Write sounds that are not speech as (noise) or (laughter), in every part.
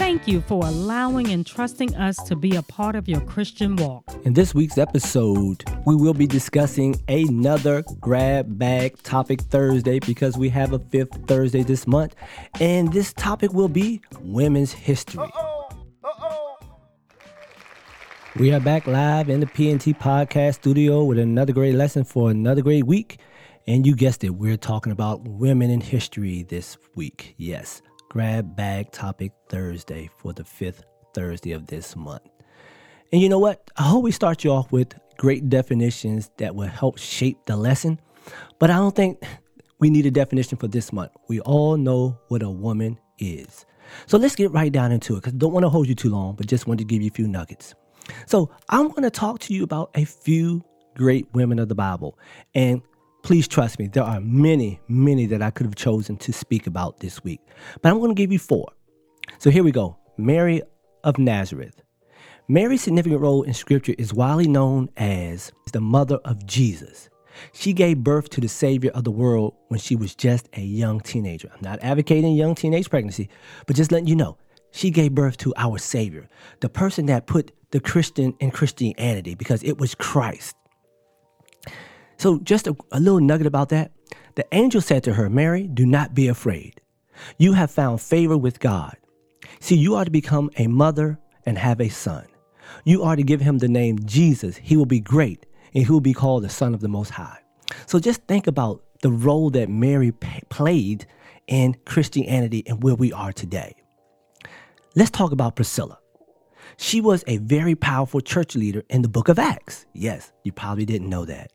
Thank you for allowing and trusting us to be a part of your Christian walk. In this week's episode, we will be discussing another grab bag topic Thursday because we have a fifth Thursday this month, and this topic will be women's history. Uh-oh. We are back live in the PNT podcast studio with another great lesson for another great week. And you guessed it, we're talking about women in history this week. Yes, grab bag topic Thursday for the fifth Thursday of this month. And you know what? I hope we start you off with great definitions that will help shape the lesson. But I don't think we need a definition for this month. We all know what a woman is. So let's get right down into it because I don't want to hold you too long, but just want to give you a few nuggets. So I'm going to talk to you about a few great women of the Bible. And please trust me, there are many, many that I could have chosen to speak about this week. But I'm going to give you four. So here we go Mary of Nazareth. Mary's significant role in Scripture is widely known as the mother of Jesus. She gave birth to the Savior of the world when she was just a young teenager. I'm not advocating young teenage pregnancy, but just letting you know she gave birth to our Savior, the person that put the Christian in Christianity because it was Christ. So, just a, a, little nugget about that. The angel said to her, Mary, do not be afraid. You have found favor with God. See, you are to become a mother and have a son. You are to give him the name Jesus. He will be great and he will be called the Son of the Most High. So, just think about the role that Mary p- played in Christianity and where we are today. Let's talk about Priscilla. She was a very powerful church leader in the book of Acts. Yes, you probably didn't know that.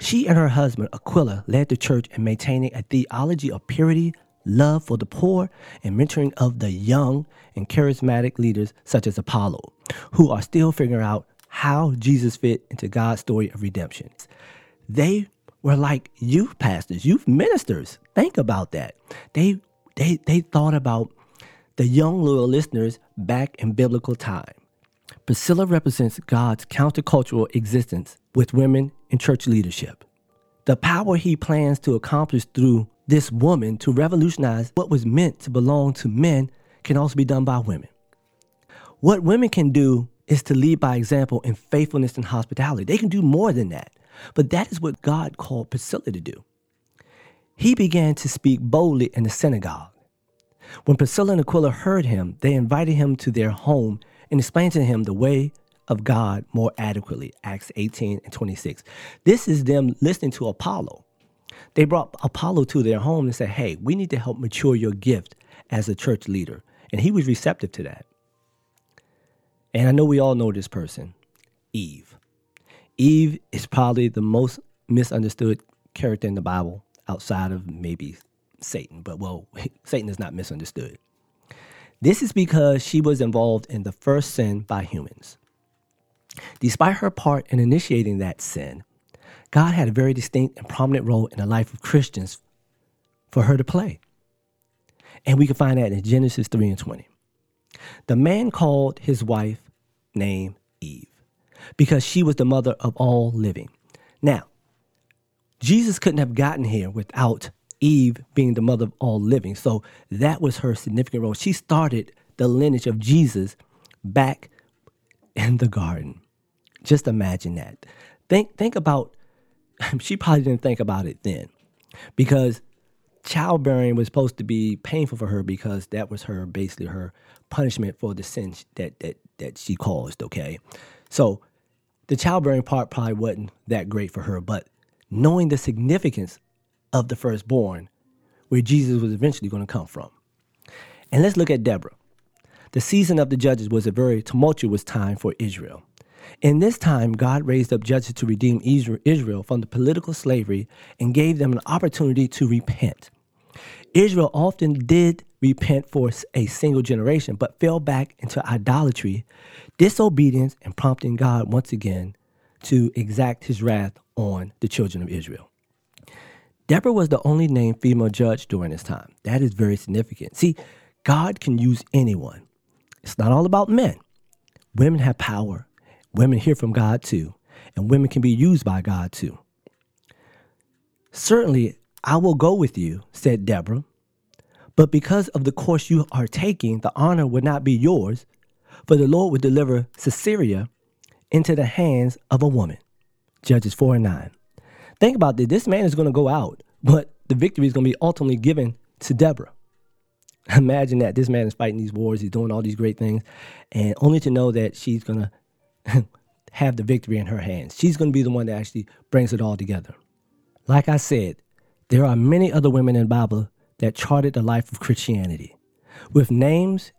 She and her husband, Aquila, led the church in maintaining a theology of purity, love for the poor, and mentoring of the young and charismatic leaders such as Apollo, who are still figuring out how Jesus fit into God's story of redemption. They were like youth pastors, youth ministers. Think about that. They they they thought about the young loyal listeners back in biblical time. Priscilla represents God's countercultural existence with women in church leadership. The power he plans to accomplish through this woman to revolutionize what was meant to belong to men can also be done by women. What women can do is to lead by example in faithfulness and hospitality. They can do more than that, but that is what God called Priscilla to do. He began to speak boldly in the synagogue. When Priscilla and Aquila heard him, they invited him to their home and explained to him the way of God more adequately. Acts 18 and 26. This is them listening to Apollo. They brought Apollo to their home and said, Hey, we need to help mature your gift as a church leader. And he was receptive to that. And I know we all know this person, Eve. Eve is probably the most misunderstood character in the Bible outside of maybe Satan, but well, (laughs) Satan is not misunderstood. This is because she was involved in the first sin by humans. Despite her part in initiating that sin, God had a very distinct and prominent role in the life of Christians for her to play. And we can find that in Genesis 3 and 20. The man called his wife name Eve because she was the mother of all living. Now, Jesus couldn't have gotten here without Eve being the mother of all living. So that was her significant role. She started the lineage of Jesus back in the garden. Just imagine that. Think think about (laughs) she probably didn't think about it then. Because childbearing was supposed to be painful for her because that was her basically her punishment for the sin that that that she caused, okay? So the childbearing part probably wasn't that great for her, but knowing the significance of the firstborn, where Jesus was eventually going to come from. And let's look at Deborah. The season of the judges was a very tumultuous time for Israel. In this time, God raised up judges to redeem Israel from the political slavery and gave them an opportunity to repent. Israel often did repent for a single generation, but fell back into idolatry, disobedience, and prompting God once again to exact his wrath on the children of Israel. Deborah was the only named female judge during this time. That is very significant. See, God can use anyone. It's not all about men. Women have power. Women hear from God too. And women can be used by God too. Certainly, I will go with you, said Deborah. But because of the course you are taking, the honor would not be yours, for the Lord would deliver Sisera into the hands of a woman. Judges 4 and 9. Think about this. This man is going to go out, but the victory is going to be ultimately given to Deborah. Imagine that this man is fighting these wars, he's doing all these great things, and only to know that she's going to (laughs) have the victory in her hands. She's going to be the one that actually brings it all together. Like I said, there are many other women in the Bible that charted the life of Christianity with names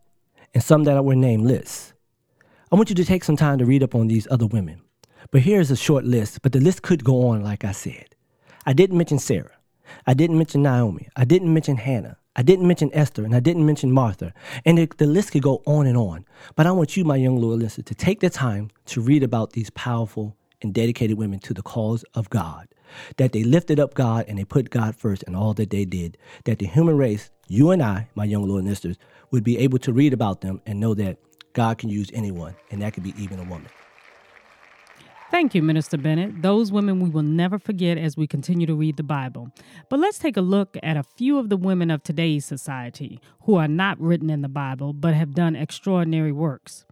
and some that were nameless. I want you to take some time to read up on these other women. But here's a short list, but the list could go on, like I said. I didn't mention Sarah. I didn't mention Naomi. I didn't mention Hannah. I didn't mention Esther and I didn't mention Martha. And the, the, list could go on and on. But I want you, my young loyal listener, to take the time to read about these powerful and dedicated women to the cause of God. That they lifted up God and they put God first in all that they did. That the human race, you and I, my young loyal listeners, would be able to read about them and know that God can use anyone, and that could be even a woman. Thank you, Minister Bennett. Those women we will never forget as we continue to read the Bible. But let's take a look at a few of the women of today's society who are not written in the Bible but have done extraordinary works.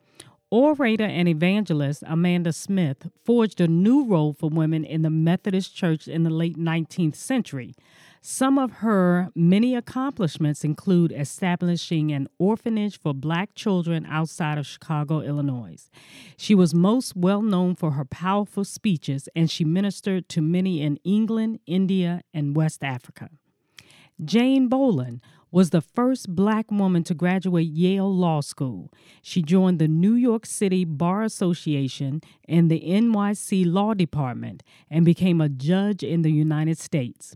Orator and evangelist Amanda Smith forged a new role for women in the Methodist Church in the late 19th century. Some of her many accomplishments include establishing an orphanage for black children outside of Chicago, Illinois. She was most well known for her powerful speeches, and she ministered to many in England, India, and West Africa. Jane Bolin was the first black woman to graduate Yale Law School. She joined the New York City Bar Association and the NYC Law Department and became a judge in the United States.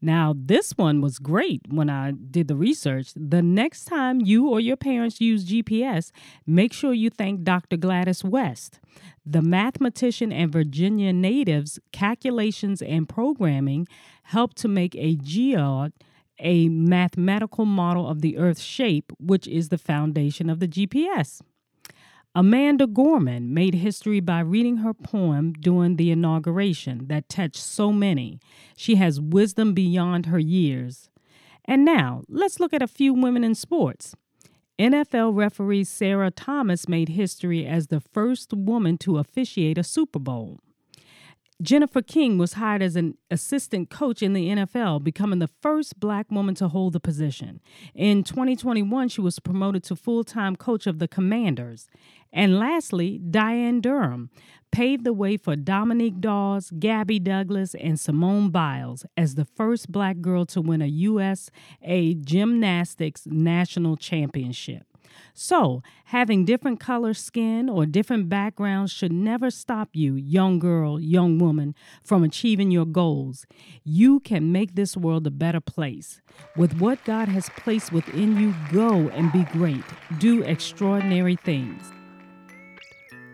Now, this one was great when I did the research. The next time you or your parents use GPS, make sure you thank Dr. Gladys West. The mathematician and Virginia natives' calculations and programming helped to make a geoid a mathematical model of the Earth's shape, which is the foundation of the GPS. Amanda Gorman made history by reading her poem during the inauguration that touched so many. She has wisdom beyond her years. And now, let's look at a few women in sports. NFL referee Sarah Thomas made history as the first woman to officiate a Super Bowl. Jennifer King was hired as an assistant coach in the NFL, becoming the first black woman to hold the position. In 2021, she was promoted to full time coach of the Commanders. And lastly, Diane Durham paved the way for Dominique Dawes, Gabby Douglas, and Simone Biles as the first black girl to win a USA Gymnastics National Championship. So, having different color skin or different backgrounds should never stop you, young girl, young woman, from achieving your goals. You can make this world a better place. With what God has placed within you, go and be great. Do extraordinary things.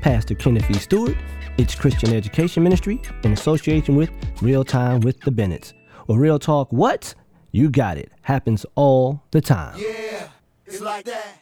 Pastor Kenneth E. Stewart, it's Christian Education Ministry in association with Real Time with the Bennetts. Or Real Talk What? You got it. Happens all the time. Yeah, it's like that.